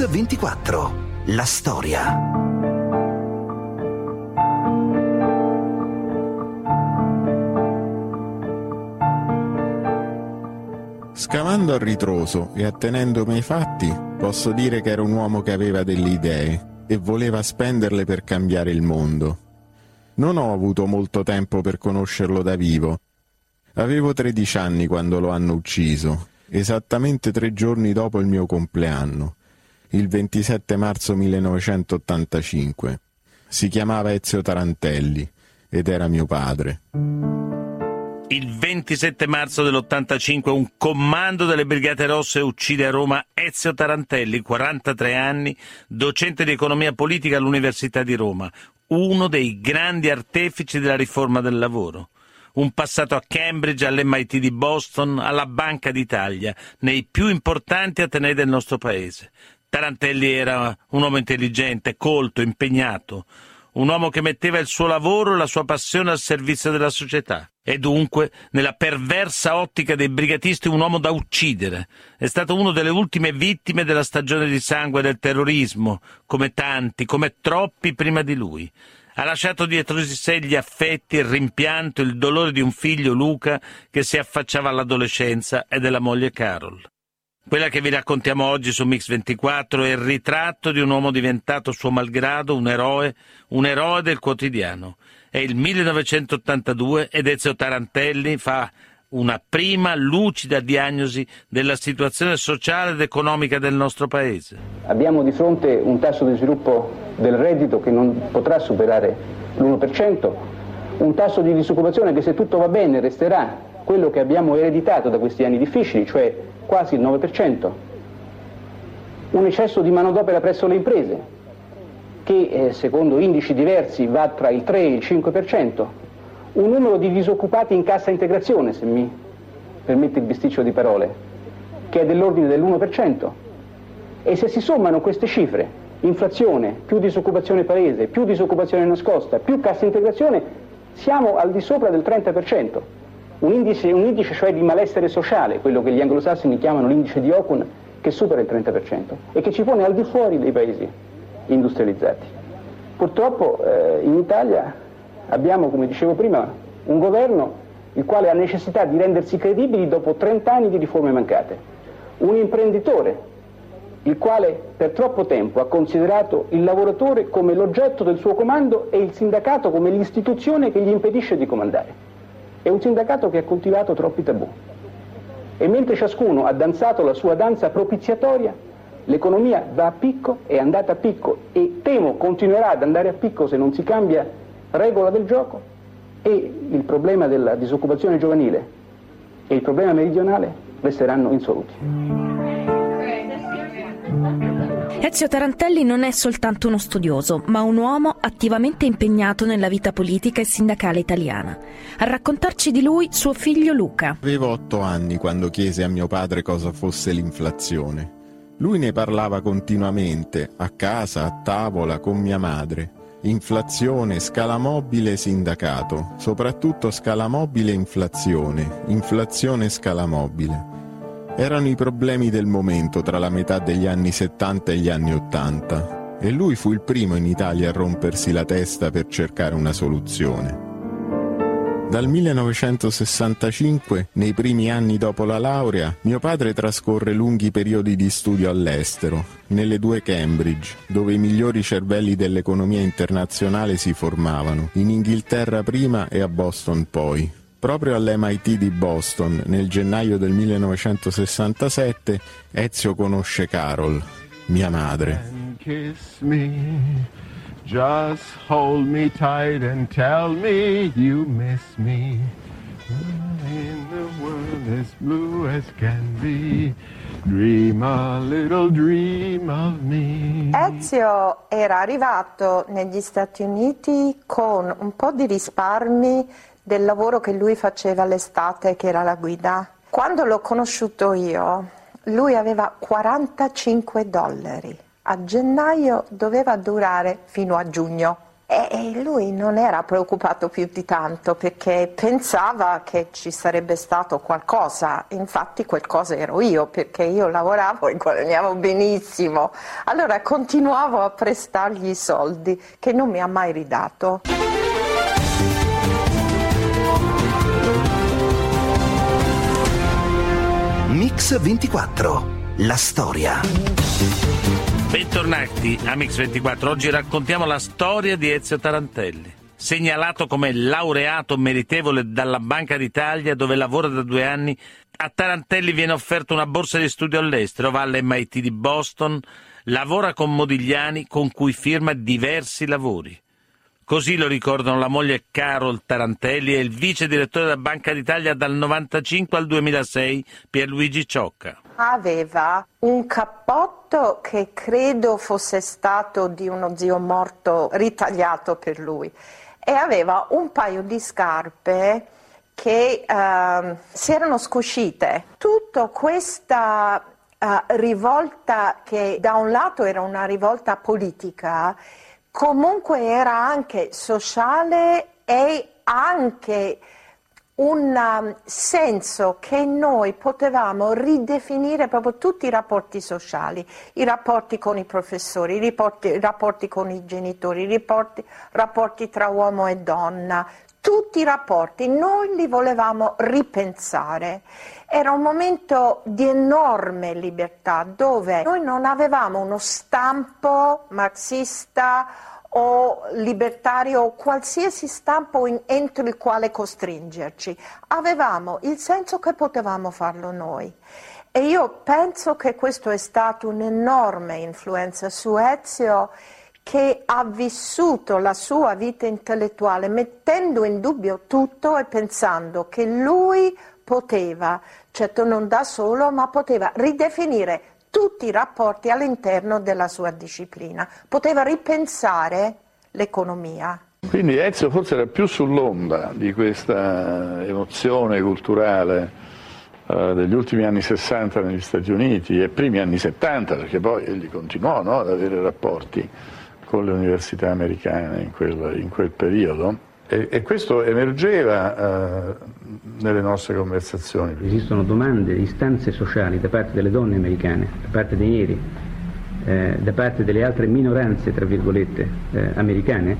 Mix24. La storia. Scavando a ritroso e attenendomi ai fatti, posso dire che era un uomo che aveva delle idee e voleva spenderle per cambiare il mondo. Non ho avuto molto tempo per conoscerlo da vivo. Avevo 13 anni quando lo hanno ucciso, esattamente tre giorni dopo il mio compleanno, il 27 marzo 1985. Si chiamava Ezio Tarantelli ed era mio padre. Il 27 marzo dell'85 un comando delle Brigate Rosse uccide a Roma Ezio Tarantelli, 43 anni, docente di economia politica all'Università di Roma, uno dei grandi artefici della riforma del lavoro. Un passato a Cambridge, all'MIT di Boston, alla Banca d'Italia, nei più importanti atenei del nostro paese. Tarantelli era un uomo intelligente, colto, impegnato, un uomo che metteva il suo lavoro e la sua passione al servizio della società. E dunque, nella perversa ottica dei brigatisti, un uomo da uccidere. È stato uno delle ultime vittime della stagione di sangue del terrorismo, come tanti, come troppi prima di lui. Ha lasciato dietro di sé gli affetti, il rimpianto, il dolore di un figlio, Luca, che si affacciava all'adolescenza, e della moglie Carol. Quella che vi raccontiamo oggi su Mix24 è il ritratto di un uomo diventato suo malgrado un eroe, un eroe del quotidiano è il 1982 ed Ezio Tarantelli fa una prima lucida diagnosi della situazione sociale ed economica del nostro Paese. Abbiamo di fronte un tasso di sviluppo del reddito che non potrà superare l'1%, un tasso di disoccupazione che se tutto va bene resterà quello che abbiamo ereditato da questi anni difficili, cioè quasi il 9%, un eccesso di manodopera presso le imprese, che eh, secondo indici diversi va tra il 3 e il 5%, un numero di disoccupati in cassa integrazione, se mi permette il bisticcio di parole, che è dell'ordine dell'1%. E se si sommano queste cifre, inflazione, più disoccupazione paese, più disoccupazione nascosta, più cassa integrazione, siamo al di sopra del 30%. Un indice, un indice cioè di malessere sociale, quello che gli anglosassoni chiamano l'indice di Ocon, che supera il 30% e che ci pone al di fuori dei paesi industrializzati. Purtroppo eh, in Italia abbiamo, come dicevo prima, un governo il quale ha necessità di rendersi credibili dopo 30 anni di riforme mancate, un imprenditore il quale per troppo tempo ha considerato il lavoratore come l'oggetto del suo comando e il sindacato come l'istituzione che gli impedisce di comandare. È un sindacato che ha coltivato troppi tabù. E mentre ciascuno ha danzato la sua danza propiziatoria, L'economia va a picco, è andata a picco e temo continuerà ad andare a picco se non si cambia regola del gioco e il problema della disoccupazione giovanile e il problema meridionale resteranno insoluti. Ezio Tarantelli non è soltanto uno studioso, ma un uomo attivamente impegnato nella vita politica e sindacale italiana. A raccontarci di lui suo figlio Luca. Avevo otto anni quando chiese a mio padre cosa fosse l'inflazione. Lui ne parlava continuamente, a casa, a tavola, con mia madre. Inflazione, scala mobile, sindacato, soprattutto scala mobile inflazione, inflazione scala mobile. Erano i problemi del momento tra la metà degli anni 70 e gli anni 80 e lui fu il primo in Italia a rompersi la testa per cercare una soluzione. Dal 1965, nei primi anni dopo la laurea, mio padre trascorre lunghi periodi di studio all'estero, nelle due Cambridge, dove i migliori cervelli dell'economia internazionale si formavano, in Inghilterra prima e a Boston poi. Proprio all'MIT di Boston, nel gennaio del 1967, Ezio conosce Carol, mia madre. Just hold me tight and tell me you miss me. In the world as blue as can be. Dream a little dream of me. Ezio era arrivato negli Stati Uniti con un po' di risparmi del lavoro che lui faceva l'estate, che era la guida. Quando l'ho conosciuto io, lui aveva 45 dollari a gennaio doveva durare fino a giugno E lui non era preoccupato più di tanto perché pensava che ci sarebbe stato qualcosa, infatti qualcosa ero io perché io lavoravo e guadagnavo benissimo, allora continuavo a prestargli i soldi che non mi ha mai ridato. Mix 24, la storia. Bentornati a Mix24, oggi raccontiamo la storia di Ezio Tarantelli. Segnalato come laureato meritevole dalla Banca d'Italia dove lavora da due anni, a Tarantelli viene offerta una borsa di studio all'estero, va all'MIT di Boston, lavora con Modigliani con cui firma diversi lavori. Così lo ricordano la moglie Carol Tarantelli e il vice direttore della Banca d'Italia dal 1995 al 2006, Pierluigi Ciocca. Aveva un cappotto che credo fosse stato di uno zio morto ritagliato per lui e aveva un paio di scarpe che uh, si erano scuscite. Tutta questa uh, rivolta che da un lato era una rivolta politica comunque era anche sociale e anche un um, senso che noi potevamo ridefinire proprio tutti i rapporti sociali, i rapporti con i professori, i rapporti, i rapporti con i genitori, i rapporti, rapporti tra uomo e donna, tutti i rapporti, noi li volevamo ripensare. Era un momento di enorme libertà dove noi non avevamo uno stampo marxista o libertario o qualsiasi stampo in, entro il quale costringerci. Avevamo il senso che potevamo farlo noi. E io penso che questo è stato un'enorme influenza su Ezio che ha vissuto la sua vita intellettuale mettendo in dubbio tutto e pensando che lui poteva, certo non da solo, ma poteva ridefinire tutti i rapporti all'interno della sua disciplina, poteva ripensare l'economia. Quindi Ezio forse era più sull'onda di questa emozione culturale eh, degli ultimi anni 60 negli Stati Uniti e primi anni 70, perché poi egli continuò no, ad avere rapporti con le università americane in quel, in quel periodo. E, e, questo emergeva eh, nelle nostre conversazioni. Esistono domande, istanze sociali da parte delle donne americane, da parte dei neri, eh, da parte delle altre minoranze, tra virgolette, eh, americane,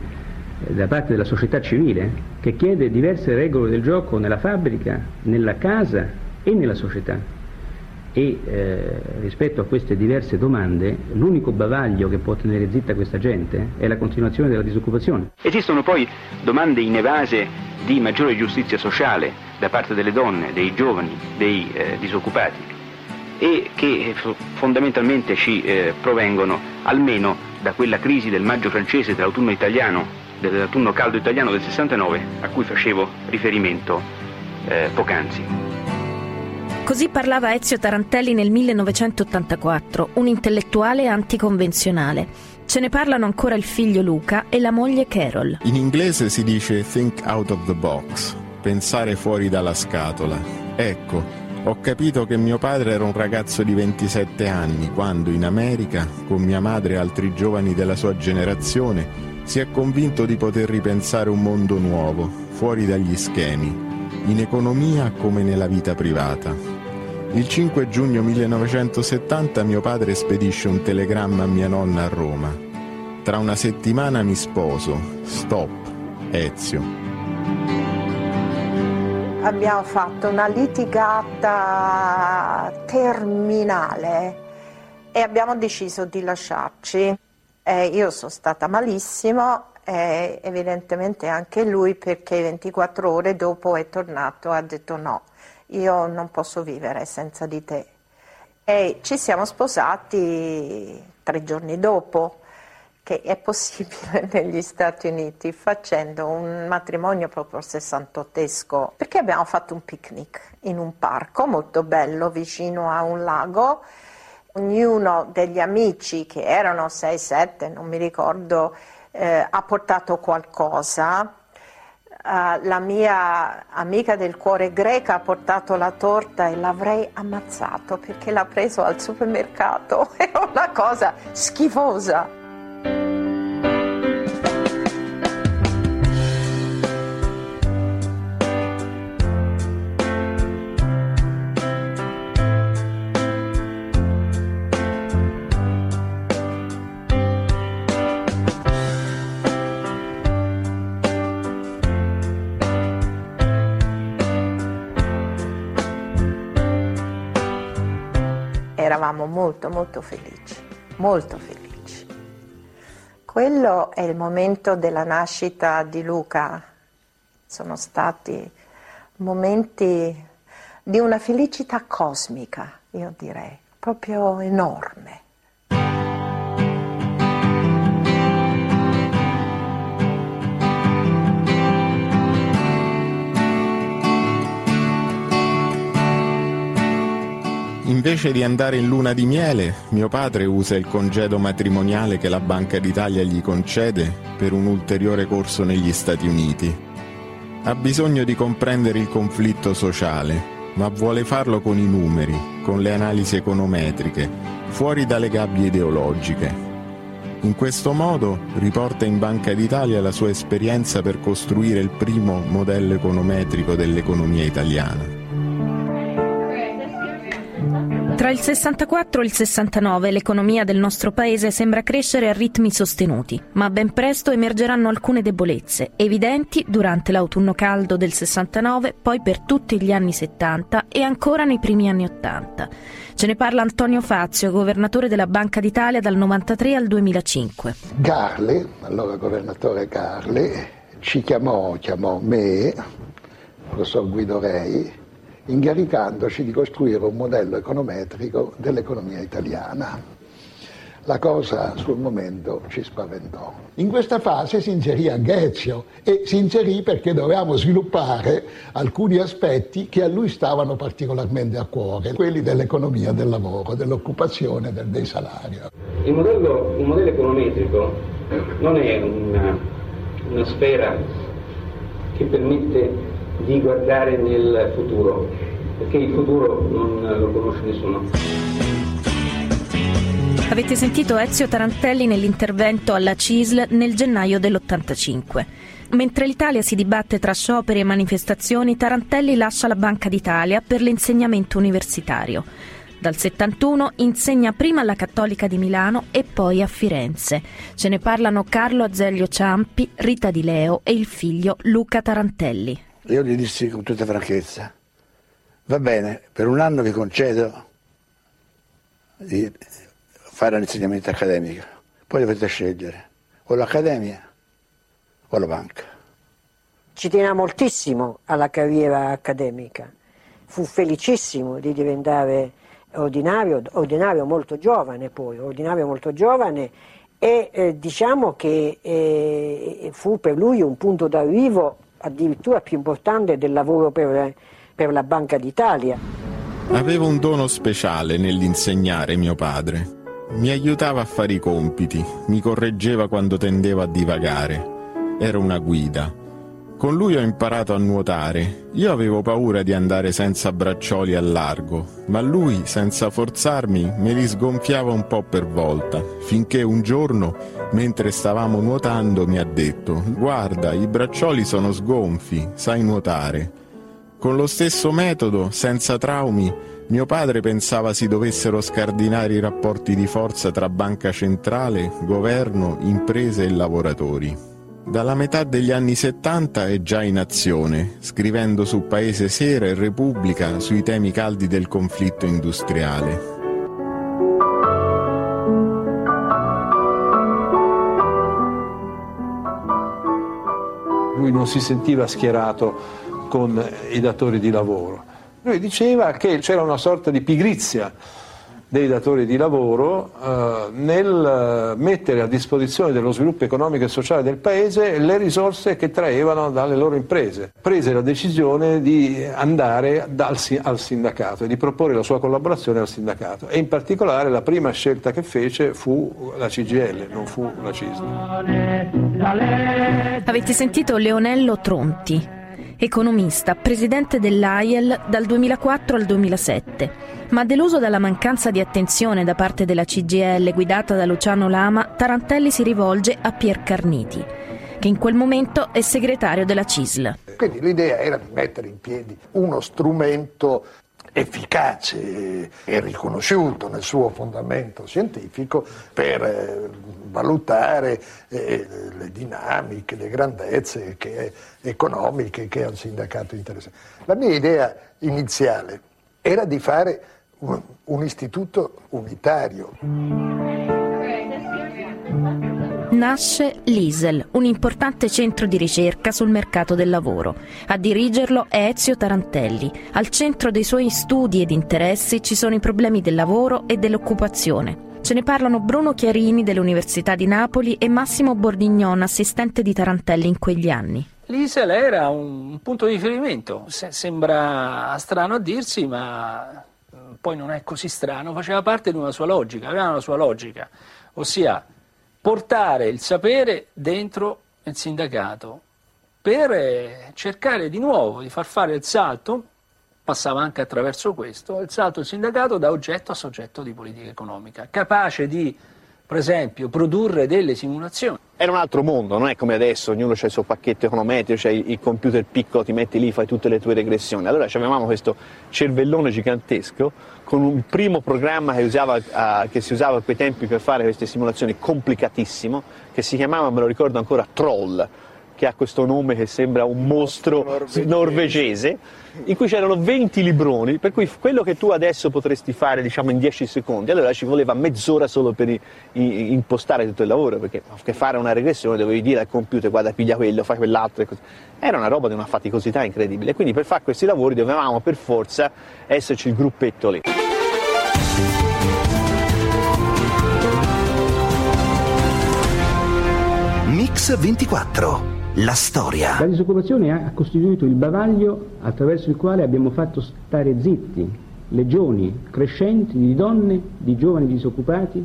eh, da parte della società civile, che chiede diverse regole del gioco nella fabbrica, nella casa e nella società e eh, rispetto a queste diverse domande l'unico bavaglio che può tenere zitta questa gente è la continuazione della disoccupazione. Esistono poi domande inevase di maggiore giustizia sociale da parte delle donne, dei giovani, dei eh, disoccupati e che fondamentalmente ci eh, provengono almeno da quella crisi del maggio francese, dell'autunno italiano, dell'autunno caldo italiano del 69 a cui facevo riferimento eh, poc'anzi. Così parlava Ezio Tarantelli nel 1984, un intellettuale anticonvenzionale. Ce ne parlano ancora il figlio Luca e la moglie Carol. In inglese si dice think out of the box, pensare fuori dalla scatola. Ecco, ho capito che mio padre era un ragazzo di 27 anni quando in America, con mia madre e altri giovani della sua generazione, si è convinto di poter ripensare un mondo nuovo, fuori dagli schemi, in economia come nella vita privata. Il 5 giugno 1970 mio padre spedisce un telegramma a mia nonna a Roma. Tra una settimana mi sposo. Stop. Ezio. Abbiamo fatto una litigata terminale e abbiamo deciso di lasciarci. Eh, io sono stata malissimo e evidentemente anche lui perché 24 ore dopo è tornato ha detto no io non posso vivere senza di te. E ci siamo sposati tre giorni dopo, che è possibile negli Stati Uniti, facendo un matrimonio proprio sessantottesco, perché abbiamo fatto un picnic in un parco molto bello vicino a un lago. Ognuno degli amici, che erano 6-7, non mi ricordo, eh, ha portato qualcosa Uh, la mia amica del cuore greca ha portato la torta e l'avrei ammazzato perché l'ha preso al supermercato. È una cosa schifosa. Molto felici, molto felici. Quello è il momento della nascita di Luca, sono stati momenti di una felicità cosmica, io direi, proprio enorme. Invece di andare in luna di miele, mio padre usa il congedo matrimoniale che la Banca d'Italia gli concede per un ulteriore corso negli Stati Uniti. Ha bisogno di comprendere il conflitto sociale, ma vuole farlo con i numeri, con le analisi econometriche, fuori dalle gabbie ideologiche. In questo modo riporta in Banca d'Italia la sua esperienza per costruire il primo modello econometrico dell'economia italiana. Tra il 64 e il 69 l'economia del nostro paese sembra crescere a ritmi sostenuti, ma ben presto emergeranno alcune debolezze, evidenti durante l'autunno caldo del 69, poi per tutti gli anni 70 e ancora nei primi anni 80. Ce ne parla Antonio Fazio, governatore della Banca d'Italia dal 93 al 2005. Garle, allora governatore Garle, ci chiamò, chiamò me, il professor Guido Rei, incaricandoci di costruire un modello econometrico dell'economia italiana. La cosa sul momento ci spaventò. In questa fase si inserì anche Ezio e si inserì perché dovevamo sviluppare alcuni aspetti che a lui stavano particolarmente a cuore, quelli dell'economia del lavoro, dell'occupazione, del, dei salari. Il modello, un modello econometrico non è una, una sfera che permette di guardare nel futuro, perché il futuro non lo conosce nessuno. Avete sentito Ezio Tarantelli nell'intervento alla CISL nel gennaio dell'85. Mentre l'Italia si dibatte tra scioperi e manifestazioni, Tarantelli lascia la Banca d'Italia per l'insegnamento universitario. Dal 71 insegna prima alla Cattolica di Milano e poi a Firenze. Ce ne parlano Carlo Azeglio Ciampi, Rita Di Leo e il figlio Luca Tarantelli. Io gli dissi con tutta franchezza, va bene, per un anno vi concedo di fare l'insegnamento accademico, poi dovete scegliere o l'accademia o la banca. Ci teneva moltissimo alla carriera accademica, fu felicissimo di diventare ordinario, ordinario molto giovane poi, ordinario molto giovane e eh, diciamo che eh, fu per lui un punto d'arrivo addirittura più importante del lavoro per, per la Banca d'Italia. Avevo un dono speciale nell'insegnare mio padre. Mi aiutava a fare i compiti, mi correggeva quando tendevo a divagare. Era una guida. Con lui ho imparato a nuotare. Io avevo paura di andare senza braccioli a largo, ma lui, senza forzarmi, me li sgonfiava un po' per volta, finché un giorno, mentre stavamo nuotando, mi ha detto Guarda, i braccioli sono sgonfi, sai nuotare. Con lo stesso metodo, senza traumi, mio padre pensava si dovessero scardinare i rapporti di forza tra banca centrale, governo, imprese e lavoratori. Dalla metà degli anni 70 è già in azione, scrivendo su Paese Sera e Repubblica sui temi caldi del conflitto industriale. Lui non si sentiva schierato con i datori di lavoro. Lui diceva che c'era una sorta di pigrizia dei datori di lavoro eh, nel mettere a disposizione dello sviluppo economico e sociale del Paese le risorse che traevano dalle loro imprese. Prese la decisione di andare dal, al sindacato e di proporre la sua collaborazione al sindacato e in particolare la prima scelta che fece fu la CGL, non fu la CISL. Avete sentito Leonello Tronti, economista, presidente dell'AIEL dal 2004 al 2007 ma deluso dalla mancanza di attenzione da parte della CGL guidata da Luciano Lama, Tarantelli si rivolge a Pier Carniti, che in quel momento è segretario della CISL. Quindi l'idea era di mettere in piedi uno strumento efficace e riconosciuto nel suo fondamento scientifico per eh, valutare eh, le dinamiche, le grandezze che, economiche che al sindacato interessano. La mia idea iniziale era di fare un, un istituto unitario. Nasce l'ISEL, un importante centro di ricerca sul mercato del lavoro. A dirigerlo è Ezio Tarantelli. Al centro dei suoi studi ed interessi ci sono i problemi del lavoro e dell'occupazione. Ce ne parlano Bruno Chiarini dell'Università di Napoli e Massimo Bordignon, assistente di Tarantelli in quegli anni. L'ISEL era un punto di riferimento, Se- sembra strano a dirsi, ma mm, poi non è così strano, faceva parte di una sua logica, aveva una sua logica, ossia portare il sapere dentro il sindacato per eh, cercare di nuovo di far fare il salto, passava anche attraverso questo, il salto del sindacato da oggetto a soggetto di politica economica, capace di, per esempio, produrre delle simulazioni. Era un altro mondo, non è come adesso, ognuno ha il suo pacchetto econometrico, c'è il computer piccolo, ti metti lì, fai tutte le tue regressioni. Allora avevamo questo cervellone gigantesco con un primo programma che, usava, uh, che, si usava a quei tempi per fare queste simulazioni complicatissimo, che si chiamava, me lo ricordo ancora, Troll che ha questo nome che sembra un mostro norvegese. norvegese, in cui c'erano 20 libroni, per cui quello che tu adesso potresti fare diciamo in 10 secondi, allora ci voleva mezz'ora solo per impostare tutto il lavoro, perché per fare una regressione dovevi dire al computer guarda piglia quello, fai quell'altro e così. Era una roba di una faticosità incredibile, quindi per fare questi lavori dovevamo per forza esserci il gruppetto lì. Mix 24 la storia. La disoccupazione ha costituito il bavaglio attraverso il quale abbiamo fatto stare zitti legioni crescenti di donne, di giovani disoccupati,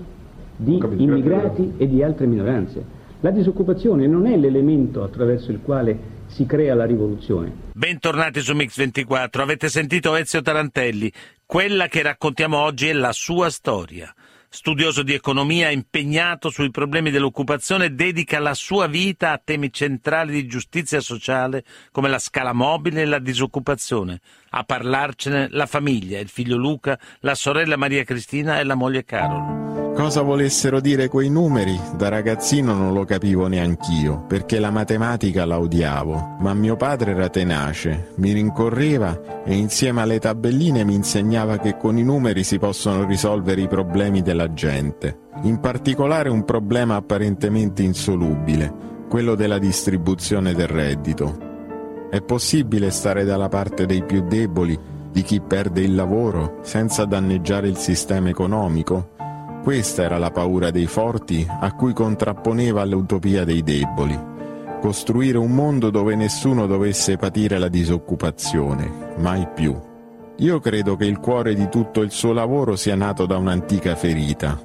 di immigrati e di altre minoranze. La disoccupazione non è l'elemento attraverso il quale si crea la rivoluzione. Bentornati su Mix24, avete sentito Ezio Tarantelli. Quella che raccontiamo oggi è la sua storia studioso di economia impegnato sui problemi dell'occupazione, dedica la sua vita a temi centrali di giustizia sociale come la scala mobile e la disoccupazione. A parlarcene la famiglia, il figlio Luca, la sorella Maria Cristina e la moglie Carol. Cosa volessero dire quei numeri? Da ragazzino non lo capivo neanch'io, perché la matematica la odiavo, ma mio padre era tenace, mi rincorreva e insieme alle tabelline mi insegnava che con i numeri si possono risolvere i problemi della gente, in particolare un problema apparentemente insolubile, quello della distribuzione del reddito. È possibile stare dalla parte dei più deboli, di chi perde il lavoro, senza danneggiare il sistema economico? Questa era la paura dei forti a cui contrapponeva l'utopia dei deboli. Costruire un mondo dove nessuno dovesse patire la disoccupazione, mai più. Io credo che il cuore di tutto il suo lavoro sia nato da un'antica ferita.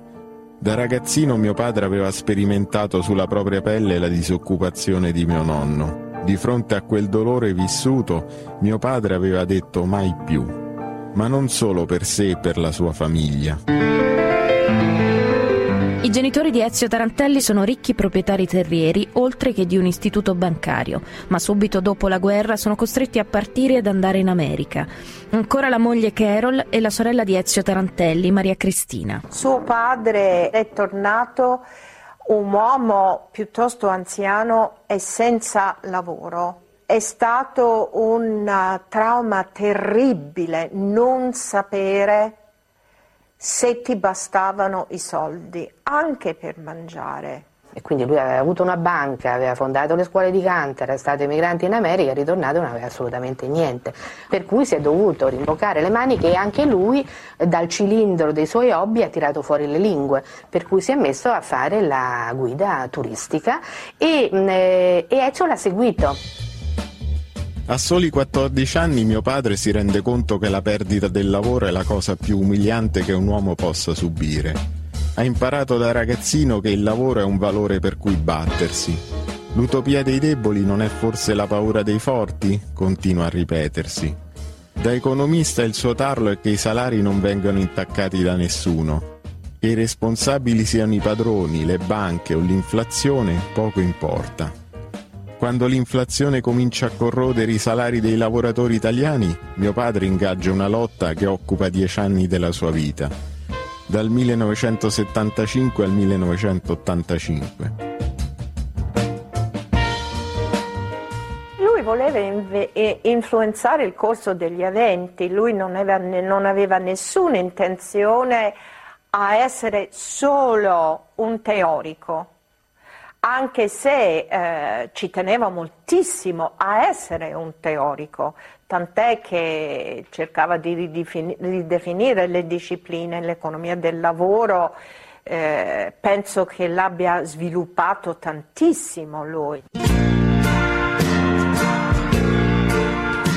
Da ragazzino mio padre aveva sperimentato sulla propria pelle la disoccupazione di mio nonno. Di fronte a quel dolore vissuto, mio padre aveva detto mai più, ma non solo per sé e per la sua famiglia. I genitori di Ezio Tarantelli sono ricchi proprietari terrieri, oltre che di un istituto bancario, ma subito dopo la guerra sono costretti a partire ed andare in America. Ancora la moglie Carol e la sorella di Ezio Tarantelli, Maria Cristina. Suo padre è tornato un uomo piuttosto anziano e senza lavoro. È stato un trauma terribile non sapere se ti bastavano i soldi anche per mangiare. E quindi lui aveva avuto una banca, aveva fondato le scuole di canto, era stato emigrante in America, è ritornato e non aveva assolutamente niente. Per cui si è dovuto rimbocare le maniche e anche lui dal cilindro dei suoi hobby ha tirato fuori le lingue, per cui si è messo a fare la guida turistica e, eh, e Ezio l'ha seguito. A soli 14 anni mio padre si rende conto che la perdita del lavoro è la cosa più umiliante che un uomo possa subire. Ha imparato da ragazzino che il lavoro è un valore per cui battersi. L'utopia dei deboli non è forse la paura dei forti? Continua a ripetersi. Da economista il suo tarlo è che i salari non vengano intaccati da nessuno. Che i responsabili siano i padroni, le banche o l'inflazione poco importa. Quando l'inflazione comincia a corrodere i salari dei lavoratori italiani, mio padre ingaggia una lotta che occupa dieci anni della sua vita, dal 1975 al 1985. Lui voleva influenzare il corso degli eventi, lui non aveva, non aveva nessuna intenzione a essere solo un teorico, anche se eh, ci teneva moltissimo a essere un teorico, tant'è che cercava di ridefinire le discipline, l'economia del lavoro, eh, penso che l'abbia sviluppato tantissimo lui.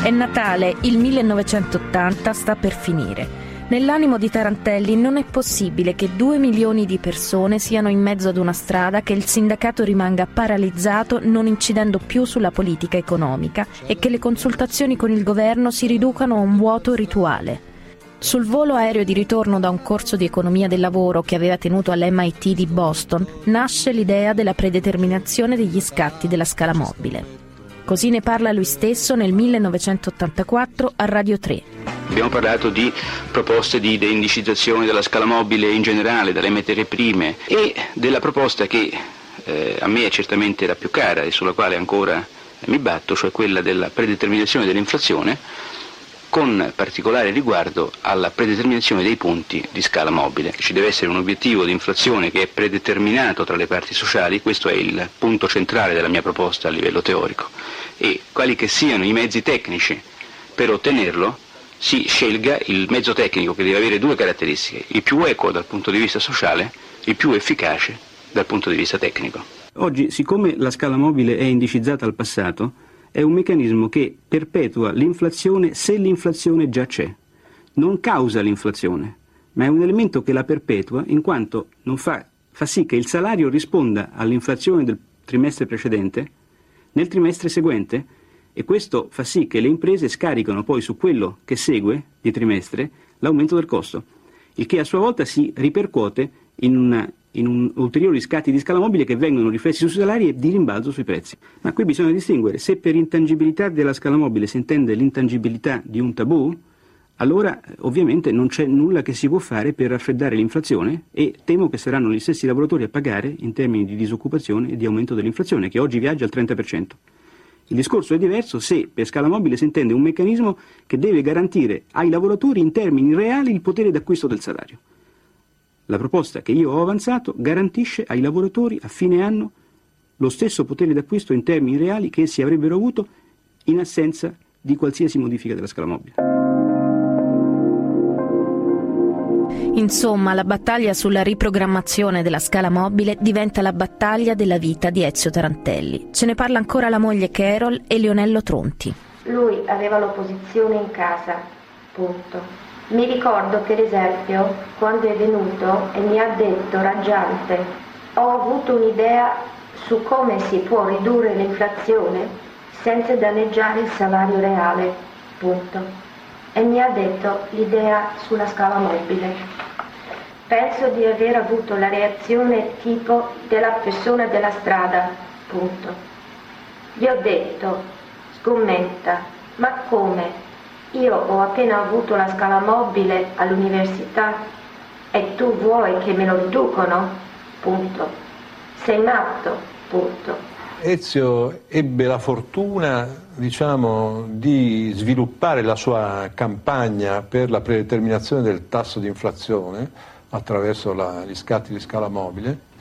È Natale, il 1980 sta per finire. Nell'animo di Tarantelli non è possibile che due milioni di persone siano in mezzo ad una strada, che il sindacato rimanga paralizzato non incidendo più sulla politica economica e che le consultazioni con il governo si riducano a un vuoto rituale. Sul volo aereo di ritorno da un corso di economia del lavoro che aveva tenuto all'MIT di Boston nasce l'idea della predeterminazione degli scatti della scala mobile. Così ne parla lui stesso nel 1984 a Radio 3. Abbiamo parlato di proposte di deindicizzazione della scala mobile in generale, dalle materie prime e della proposta che eh, a me certamente era più cara e sulla quale ancora mi batto, cioè quella della predeterminazione dell'inflazione con particolare riguardo alla predeterminazione dei punti di scala mobile. Ci deve essere un obiettivo di inflazione che è predeterminato tra le parti sociali, questo è il punto centrale della mia proposta a livello teorico, e quali che siano i mezzi tecnici per ottenerlo, si scelga il mezzo tecnico che deve avere due caratteristiche, il più equo dal punto di vista sociale, il più efficace dal punto di vista tecnico. Oggi, siccome la scala mobile è indicizzata al passato, è un meccanismo che perpetua l'inflazione se l'inflazione già c'è. Non causa l'inflazione, ma è un elemento che la perpetua in quanto fa, fa sì che il salario risponda all'inflazione del trimestre precedente nel trimestre seguente e questo fa sì che le imprese scaricano poi su quello che segue di trimestre l'aumento del costo, il che a sua volta si ripercuote in una in un, ulteriori scatti di scala mobile che vengono riflessi sui salari e di rimbalzo sui prezzi. Ma qui bisogna distinguere se per intangibilità della scala mobile si intende l'intangibilità di un tabù, allora ovviamente non c'è nulla che si può fare per raffreddare l'inflazione e temo che saranno gli stessi lavoratori a pagare in termini di disoccupazione e di aumento dell'inflazione, che oggi viaggia al 30%. Il discorso è diverso se per scala mobile si intende un meccanismo che deve garantire ai lavoratori in termini reali il potere d'acquisto del salario. La proposta che io ho avanzato garantisce ai lavoratori a fine anno lo stesso potere d'acquisto in termini reali che essi avrebbero avuto in assenza di qualsiasi modifica della scala mobile. Insomma, la battaglia sulla riprogrammazione della scala mobile diventa la battaglia della vita di Ezio Tarantelli. Ce ne parla ancora la moglie Carol e Leonello Tronti. Lui aveva l'opposizione in casa, punto. Mi ricordo per esempio quando è venuto e mi ha detto raggiante, ho avuto un'idea su come si può ridurre l'inflazione senza danneggiare il salario reale, punto. E mi ha detto l'idea sulla scala mobile. Penso di aver avuto la reazione tipo della persona della strada, punto. Gli ho detto, scommenta, ma come? Io ho appena avuto la scala mobile all'università e tu vuoi che me lo riducono? Punto. Sei matto? Punto. Ezio ebbe la fortuna diciamo, di sviluppare la sua campagna per la predeterminazione del tasso di inflazione attraverso la, gli scatti di scala mobile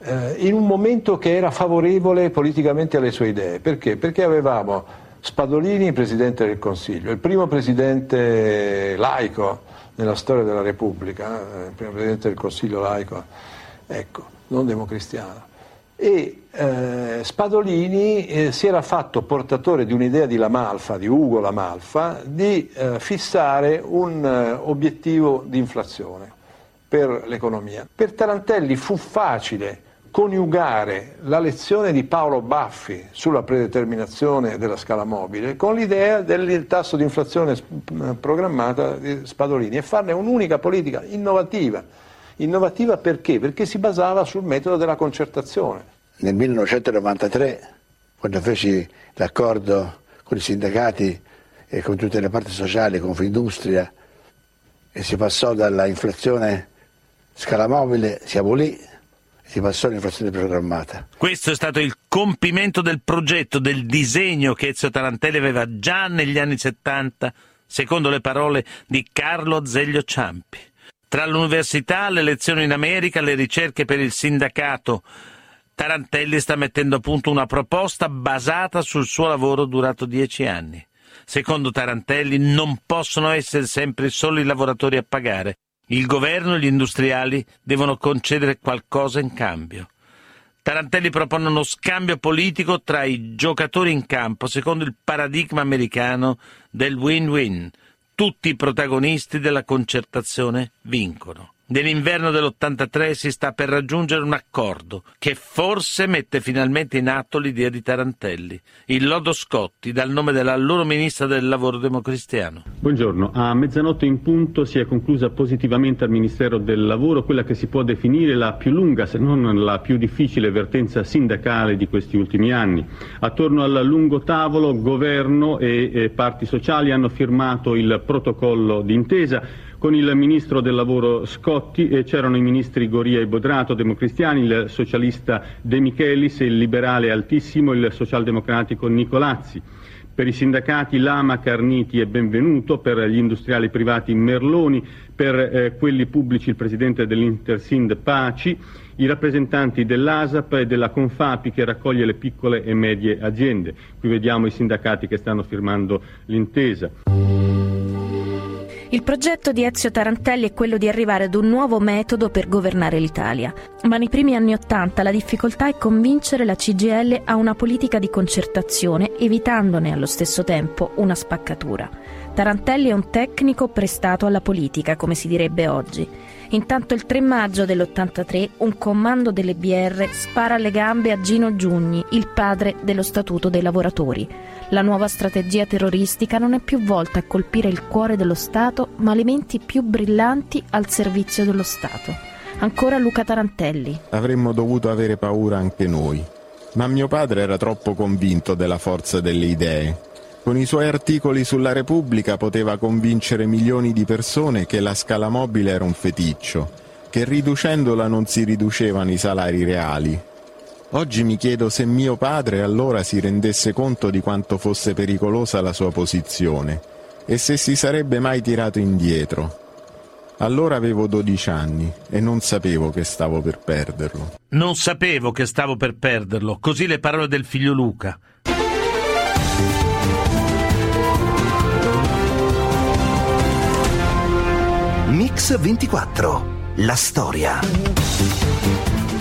eh, in un momento che era favorevole politicamente alle sue idee. Perché? Perché avevamo Spadolini, Presidente del Consiglio, il primo Presidente laico nella storia della Repubblica, eh, il primo Presidente del Consiglio laico, ecco, non democristiano. E eh, Spadolini eh, si era fatto portatore di un'idea di Lamalfa, di Ugo Lamalfa, di eh, fissare un eh, obiettivo di inflazione per l'economia. Per Tarantelli fu facile coniugare la lezione di Paolo Baffi sulla predeterminazione della scala mobile con l'idea del tasso di inflazione programmata di Spadolini e farne un'unica politica innovativa. Innovativa perché? Perché si basava sul metodo della concertazione. Nel 1993, quando feci l'accordo con i sindacati e con tutte le parti sociali, con Findustria, e si passò dalla inflazione scala mobile, si abolì si passò all'inflazione programmata. Questo è stato il compimento del progetto, del disegno che Ezio Tarantelli aveva già negli anni 70, secondo le parole di Carlo Azeglio Ciampi. Tra l'università, le lezioni in America, le ricerche per il sindacato, Tarantelli sta mettendo a punto una proposta basata sul suo lavoro durato dieci anni. Secondo Tarantelli non possono essere sempre solo i lavoratori a pagare. Il governo e gli industriali devono concedere qualcosa in cambio. Tarantelli propone uno scambio politico tra i giocatori in campo secondo il paradigma americano del win-win. Tutti i protagonisti della concertazione vincono. Nell'inverno dell'83 si sta per raggiungere un accordo che forse mette finalmente in atto l'idea di Tarantelli, il Lodo Scotti, dal nome dell'allora ministra del lavoro democristiano. Buongiorno, a mezzanotte in punto si è conclusa positivamente al Ministero del Lavoro quella che si può definire la più lunga, se non la più difficile vertenza sindacale di questi ultimi anni. Attorno al lungo tavolo governo e, e parti sociali hanno firmato il protocollo d'intesa con il ministro del lavoro Scotti e c'erano i ministri Goria e Bodrato, democristiani, il socialista De Michelis, il liberale Altissimo, il socialdemocratico Nicolazzi. Per i sindacati Lama, Carniti e Benvenuto, per gli industriali privati Merloni, per eh, quelli pubblici il presidente dell'Intersind Paci, i rappresentanti dell'ASAP e della Confapi che raccoglie le piccole e medie aziende. Qui vediamo i sindacati che stanno firmando l'intesa. Il progetto di Ezio Tarantelli è quello di arrivare ad un nuovo metodo per governare l'Italia, ma nei primi anni Ottanta la difficoltà è convincere la CGL a una politica di concertazione, evitandone allo stesso tempo una spaccatura. Tarantelli è un tecnico prestato alla politica, come si direbbe oggi. Intanto il 3 maggio dell'83 un comando delle BR spara alle gambe a Gino Giugni, il padre dello Statuto dei lavoratori. La nuova strategia terroristica non è più volta a colpire il cuore dello Stato, ma le menti più brillanti al servizio dello Stato. Ancora Luca Tarantelli. Avremmo dovuto avere paura anche noi. Ma mio padre era troppo convinto della forza delle idee. Con i suoi articoli sulla Repubblica poteva convincere milioni di persone che la scala mobile era un feticcio, che riducendola non si riducevano i salari reali, Oggi mi chiedo se mio padre allora si rendesse conto di quanto fosse pericolosa la sua posizione e se si sarebbe mai tirato indietro. Allora avevo 12 anni e non sapevo che stavo per perderlo. Non sapevo che stavo per perderlo, così le parole del figlio Luca. Mix 24, la storia.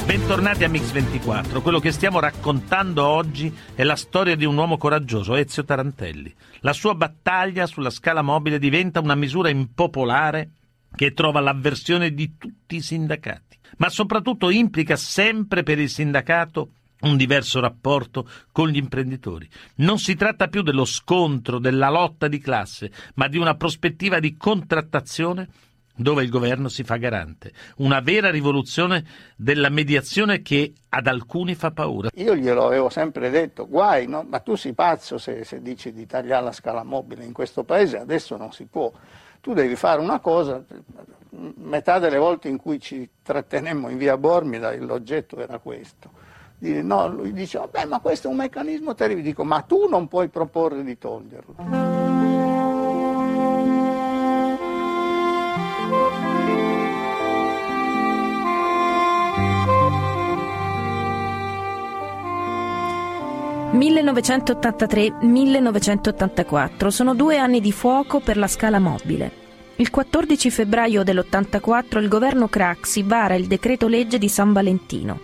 Bentornati a Mix24. Quello che stiamo raccontando oggi è la storia di un uomo coraggioso, Ezio Tarantelli. La sua battaglia sulla scala mobile diventa una misura impopolare che trova l'avversione di tutti i sindacati, ma soprattutto implica sempre per il sindacato un diverso rapporto con gli imprenditori. Non si tratta più dello scontro, della lotta di classe, ma di una prospettiva di contrattazione dove il governo si fa garante. Una vera rivoluzione della mediazione che ad alcuni fa paura. Io glielo avevo sempre detto, guai, no? ma tu sei pazzo se, se dici di tagliare la scala mobile in questo paese, adesso non si può. Tu devi fare una cosa, metà delle volte in cui ci trattenemmo in via Bormida l'oggetto era questo. No, lui dice, beh, ma questo è un meccanismo terribile. Dico, ma tu non puoi proporre di toglierlo. 1983-1984 sono due anni di fuoco per la scala mobile. Il 14 febbraio dell'84 il governo Craxi vara il decreto legge di San Valentino.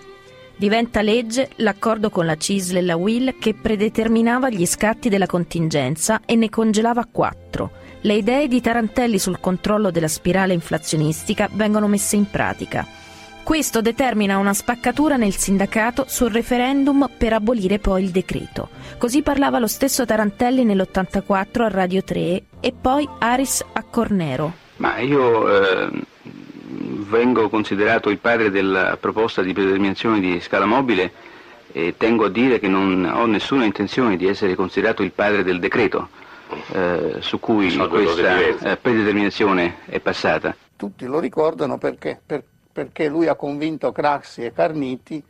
Diventa legge l'accordo con la CISL e la WIL che predeterminava gli scatti della contingenza e ne congelava quattro. Le idee di Tarantelli sul controllo della spirale inflazionistica vengono messe in pratica. Questo determina una spaccatura nel sindacato sul referendum per abolire poi il decreto. Così parlava lo stesso Tarantelli nell'84 a Radio 3 e poi Aris a Cornero. Ma io eh, vengo considerato il padre della proposta di predeterminazione di scala mobile e tengo a dire che non ho nessuna intenzione di essere considerato il padre del decreto eh, su cui questa eh, predeterminazione è passata. Tutti lo ricordano perché? Per perché lui ha convinto Craxi e Carniti,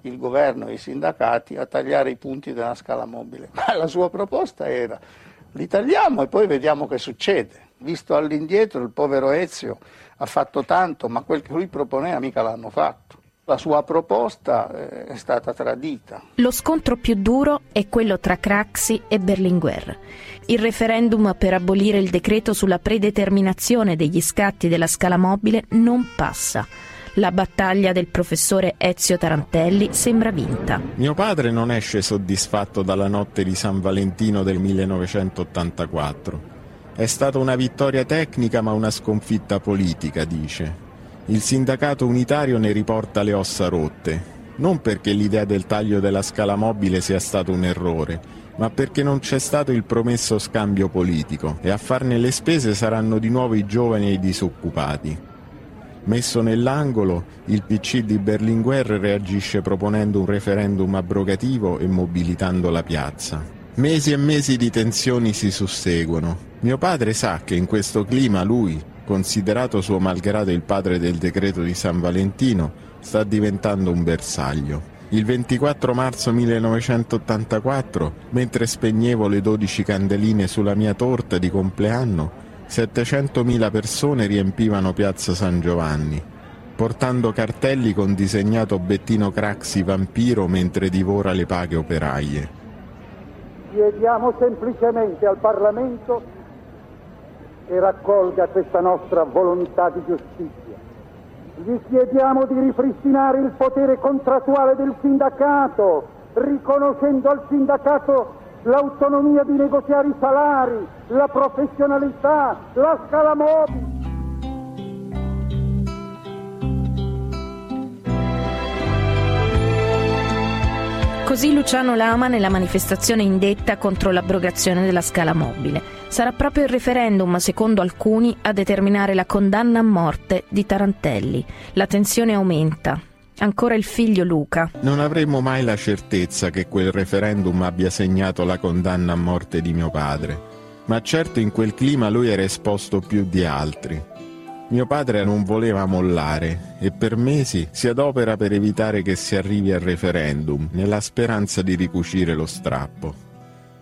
il governo e i sindacati, a tagliare i punti della scala mobile. Ma la sua proposta era li tagliamo e poi vediamo che succede. Visto all'indietro il povero Ezio ha fatto tanto, ma quel che lui proponeva mica l'hanno fatto. La sua proposta eh, è stata tradita. Lo scontro più duro è quello tra Craxi e Berlinguer. Il referendum per abolire il decreto sulla predeterminazione degli scatti della scala mobile non passa. La battaglia del professore Ezio Tarantelli sembra vinta. Mio padre non esce soddisfatto dalla notte di San Valentino del 1984. È stata una vittoria tecnica ma una sconfitta politica, dice. Il sindacato unitario ne riporta le ossa rotte, non perché l'idea del taglio della scala mobile sia stato un errore, ma perché non c'è stato il promesso scambio politico e a farne le spese saranno di nuovo i giovani e i disoccupati. Messo nell'angolo, il PC di Berlinguer reagisce proponendo un referendum abrogativo e mobilitando la piazza. Mesi e mesi di tensioni si susseguono. Mio padre sa che in questo clima lui, considerato suo malgrado il padre del decreto di San Valentino, sta diventando un bersaglio. Il 24 marzo 1984, mentre spegnevo le 12 candeline sulla mia torta di compleanno, 700.000 persone riempivano piazza San Giovanni, portando cartelli con disegnato Bettino Craxi vampiro mentre divora le paghe operaie. Chiediamo semplicemente al Parlamento che raccolga questa nostra volontà di giustizia. Gli chiediamo di ripristinare il potere contrattuale del sindacato, riconoscendo al sindacato l'autonomia di negoziare i salari, la professionalità, la scala mobile. Così Luciano Lama nella manifestazione indetta contro l'abrogazione della scala mobile. Sarà proprio il referendum, secondo alcuni, a determinare la condanna a morte di Tarantelli. La tensione aumenta. Ancora il figlio Luca. Non avremmo mai la certezza che quel referendum abbia segnato la condanna a morte di mio padre, ma certo in quel clima lui era esposto più di altri. Mio padre non voleva mollare e per mesi si adopera per evitare che si arrivi al referendum, nella speranza di ricucire lo strappo.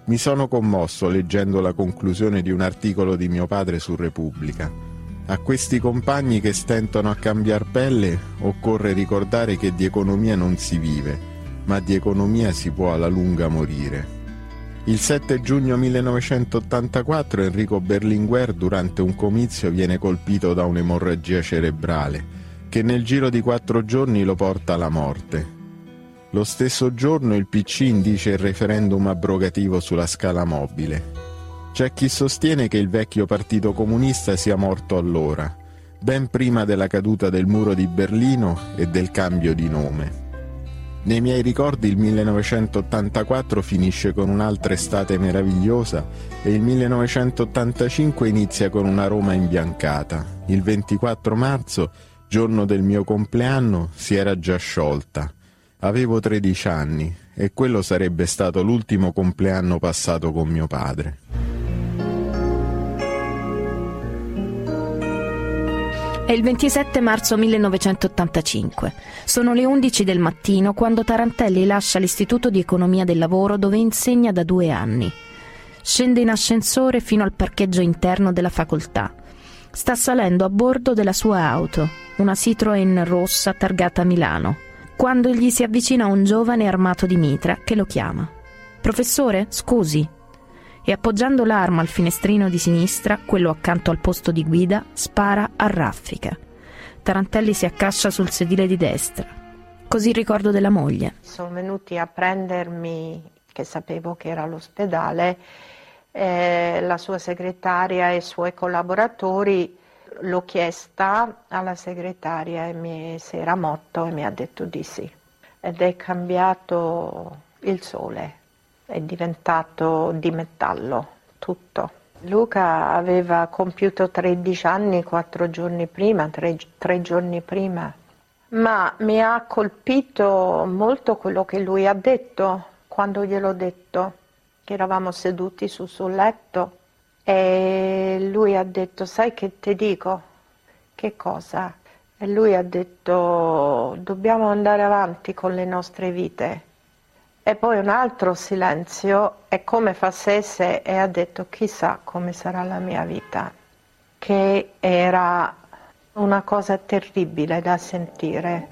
Mi sono commosso leggendo la conclusione di un articolo di mio padre su Repubblica. A questi compagni che stentano a cambiar pelle occorre ricordare che di economia non si vive, ma di economia si può alla lunga morire. Il 7 giugno 1984 Enrico Berlinguer durante un comizio viene colpito da un'emorragia cerebrale che nel giro di quattro giorni lo porta alla morte. Lo stesso giorno il PC indice il referendum abrogativo sulla scala mobile. C'è chi sostiene che il vecchio partito comunista sia morto allora, ben prima della caduta del muro di Berlino e del cambio di nome. Nei miei ricordi il 1984 finisce con un'altra estate meravigliosa e il 1985 inizia con una Roma imbiancata. Il 24 marzo, giorno del mio compleanno, si era già sciolta. Avevo 13 anni e quello sarebbe stato l'ultimo compleanno passato con mio padre. È il 27 marzo 1985. Sono le 11 del mattino quando Tarantelli lascia l'Istituto di Economia del Lavoro dove insegna da due anni. Scende in ascensore fino al parcheggio interno della facoltà. Sta salendo a bordo della sua auto, una Citroën rossa targata a Milano, quando gli si avvicina un giovane armato di mitra che lo chiama. Professore, scusi, e appoggiando l'arma al finestrino di sinistra, quello accanto al posto di guida, spara a raffica. Tarantelli si accascia sul sedile di destra. Così ricordo della moglie. Sono venuti a prendermi, che sapevo che era all'ospedale, eh, la sua segretaria e i suoi collaboratori. L'ho chiesta alla segretaria e mi, se era morto e mi ha detto di sì. Ed è cambiato il sole è diventato di metallo tutto. Luca aveva compiuto 13 anni quattro giorni prima, tre, tre giorni prima, ma mi ha colpito molto quello che lui ha detto quando gliel'ho detto, che eravamo seduti su sul letto e lui ha detto, sai che ti dico? Che cosa? e lui ha detto dobbiamo andare avanti con le nostre vite. E poi un altro silenzio e come facesse e ha detto chissà come sarà la mia vita, che era una cosa terribile da sentire.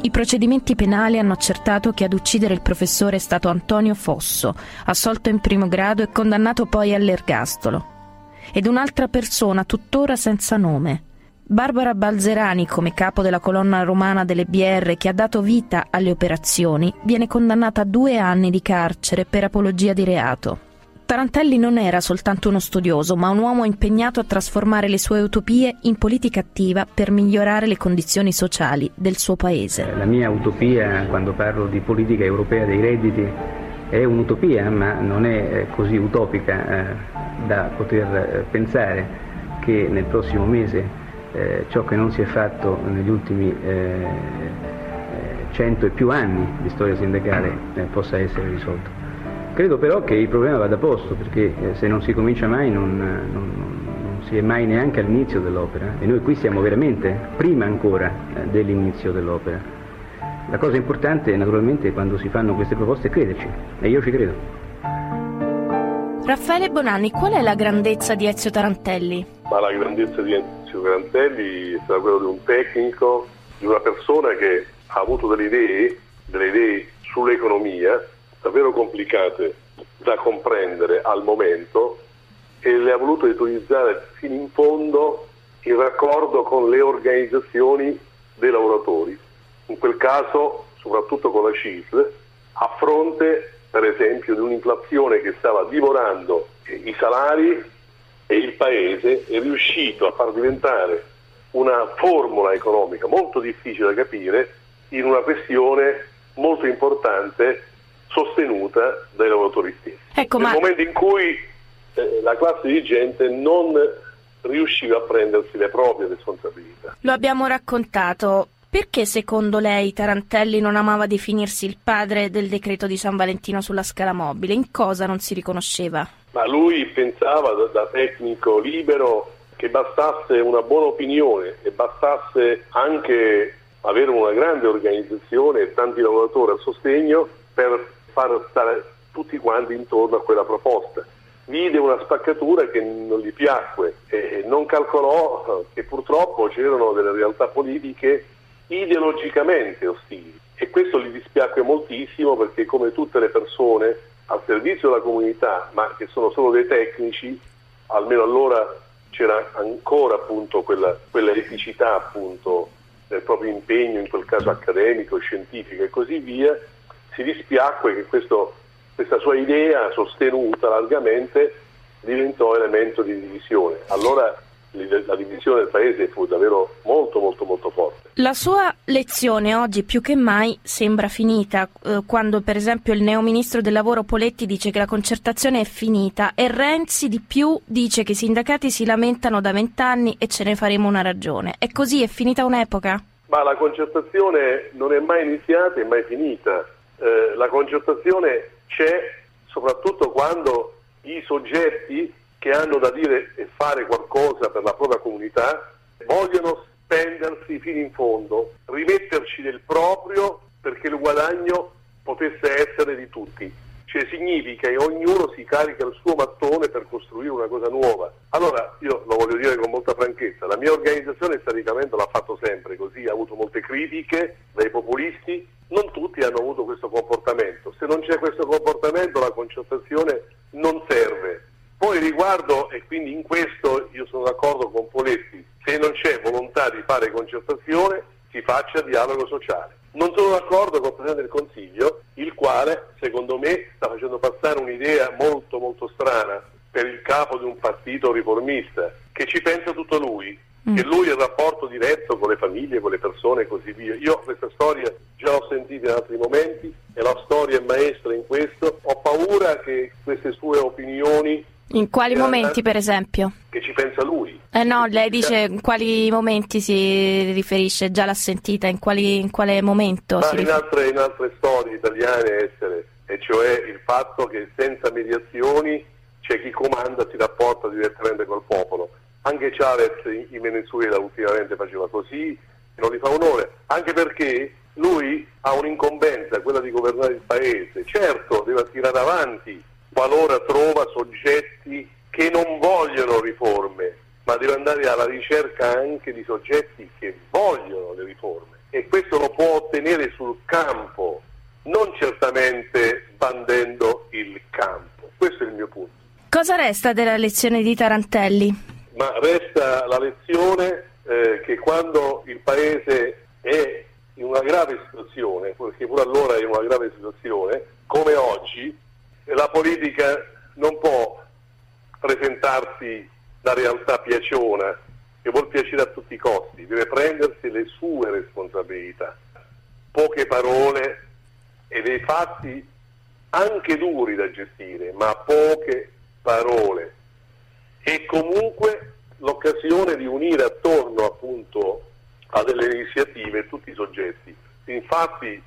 I procedimenti penali hanno accertato che ad uccidere il professore è stato Antonio Fosso, assolto in primo grado e condannato poi all'ergastolo ed un'altra persona tuttora senza nome. Barbara Balzerani, come capo della colonna romana delle BR che ha dato vita alle operazioni, viene condannata a due anni di carcere per apologia di reato. Tarantelli non era soltanto uno studioso, ma un uomo impegnato a trasformare le sue utopie in politica attiva per migliorare le condizioni sociali del suo paese. La mia utopia, quando parlo di politica europea dei redditi, è un'utopia, ma non è così utopica eh, da poter eh, pensare che nel prossimo mese eh, ciò che non si è fatto negli ultimi eh, cento e più anni di storia sindacale eh, possa essere risolto. Credo però che il problema vada posto perché eh, se non si comincia mai non, non, non, si è mai neanche all'inizio dell'opera e noi qui siamo veramente prima ancora dell'inizio dell'opera. La cosa importante naturalmente quando si fanno queste proposte è crederci e io ci credo. Raffaele Bonanni, qual è la grandezza di Ezio Tarantelli? Ma la grandezza di Ezio Tarantelli è stata quella di un tecnico, di una persona che ha avuto delle idee, delle idee sull'economia davvero complicate da comprendere al momento e le ha volute utilizzare fino in fondo in raccordo con le organizzazioni dei lavoratori in quel caso soprattutto con la CISL, a fronte per esempio di un'inflazione che stava divorando i salari e il Paese è riuscito a far diventare una formula economica molto difficile da capire in una questione molto importante sostenuta dai lavoratori stessi. Ecco, Nel ma... momento in cui eh, la classe dirigente non riusciva a prendersi le proprie responsabilità. Lo abbiamo raccontato, perché secondo lei Tarantelli non amava definirsi il padre del decreto di San Valentino sulla scala mobile? In cosa non si riconosceva? Ma lui pensava da, tecnico libero che bastasse una buona opinione e bastasse anche avere una grande organizzazione e tanti lavoratori a sostegno per far stare tutti quanti intorno a quella proposta. Vide una spaccatura che non gli piacque e non calcolò che purtroppo c'erano delle realtà politiche ideologicamente ostili. E questo gli dispiacque moltissimo perché come tutte le persone al servizio della comunità ma che sono solo dei tecnici almeno allora c'era ancora appunto quella, quella eticità appunto del proprio impegno in quel caso accademico, scientifico e così via si dispiacque che questo, questa sua idea sostenuta largamente diventò elemento di divisione. Allora la divisione del paese fu davvero molto molto molto forte. La sua lezione oggi più che mai sembra finita, eh, quando per esempio il neoministro del lavoro Poletti dice che la concertazione è finita e Renzi di più dice che i sindacati si lamentano da vent'anni e ce ne faremo una ragione. È così, è finita un'epoca? Ma la concertazione non è mai iniziata, è mai finita. Eh, la concertazione c'è soprattutto quando i soggetti che hanno da dire e fare qualcosa per la propria comunità vogliono spendersi fino in fondo, rimetterci del proprio perché il guadagno potesse essere di tutti. Cioè significa che ognuno si carica il suo mattone per costruire una cosa nuova. Allora, io lo voglio dire con molta franchezza, la mia organizzazione storicamente l'ha fatto sempre così, ha avuto molte critiche dai populisti, non tutti hanno avuto questo comportamento. Se non c'è questo comportamento la concertazione non serve poi riguardo, e quindi in questo io sono d'accordo con Poletti, se non c'è volontà di fare concertazione si faccia dialogo sociale. Non sono d'accordo con il Presidente del Consiglio, il quale secondo me sta facendo passare un'idea molto molto strana per il capo di un partito riformista, che ci pensa tutto lui, che lui ha il rapporto diretto con le famiglie, con le persone e così via. Io questa storia già l'ho sentita in altri momenti e la storia è maestra in questo. Ho paura che queste sue opinioni in quali eh, momenti, per esempio? Che ci pensa lui. Eh no, lei dice in quali momenti si riferisce, già l'ha sentita, in, quali, in quale momento? Ma in altre, in altre, storie italiane essere e cioè il fatto che senza mediazioni c'è chi comanda si rapporta direttamente col popolo. Anche Chavez in Venezuela ultimamente faceva così, non gli fa onore, anche perché lui ha un'incombenza, quella di governare il paese. Certo, deve tirare avanti qualora trova soggetti che non vogliono riforme, ma deve andare alla ricerca anche di soggetti che vogliono le riforme e questo lo può ottenere sul campo, non certamente bandendo il campo. Questo è il mio punto. Cosa resta della lezione di Tarantelli? Ma resta la lezione eh, che quando il Paese è in una grave situazione, perché pure allora è in una grave situazione, come oggi, la politica non può presentarsi da realtà piaciona che vuol piacere a tutti i costi, deve prendersi le sue responsabilità. Poche parole e dei fatti anche duri da gestire, ma poche parole. E comunque l'occasione di unire attorno appunto a delle iniziative tutti i soggetti. Infatti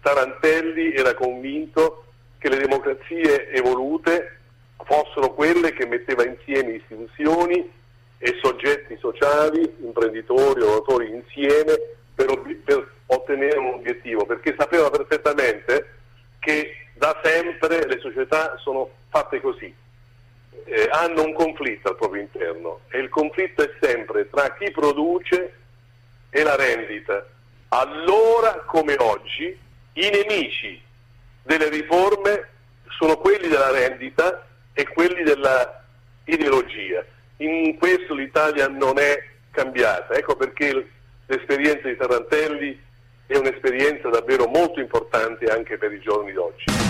Tarantelli era convinto che le democrazie evolute fossero quelle che metteva insieme istituzioni e soggetti sociali, imprenditori, lavoratori insieme per, per ottenere un obiettivo, perché sapeva perfettamente che da sempre le società sono fatte così, eh, hanno un conflitto al proprio interno e il conflitto è sempre tra chi produce e la rendita. Allora come oggi i nemici delle riforme sono quelli della rendita e quelli della ideologia. In questo l'Italia non è cambiata, ecco perché l'esperienza di Tarantelli è un'esperienza davvero molto importante anche per i giorni d'oggi.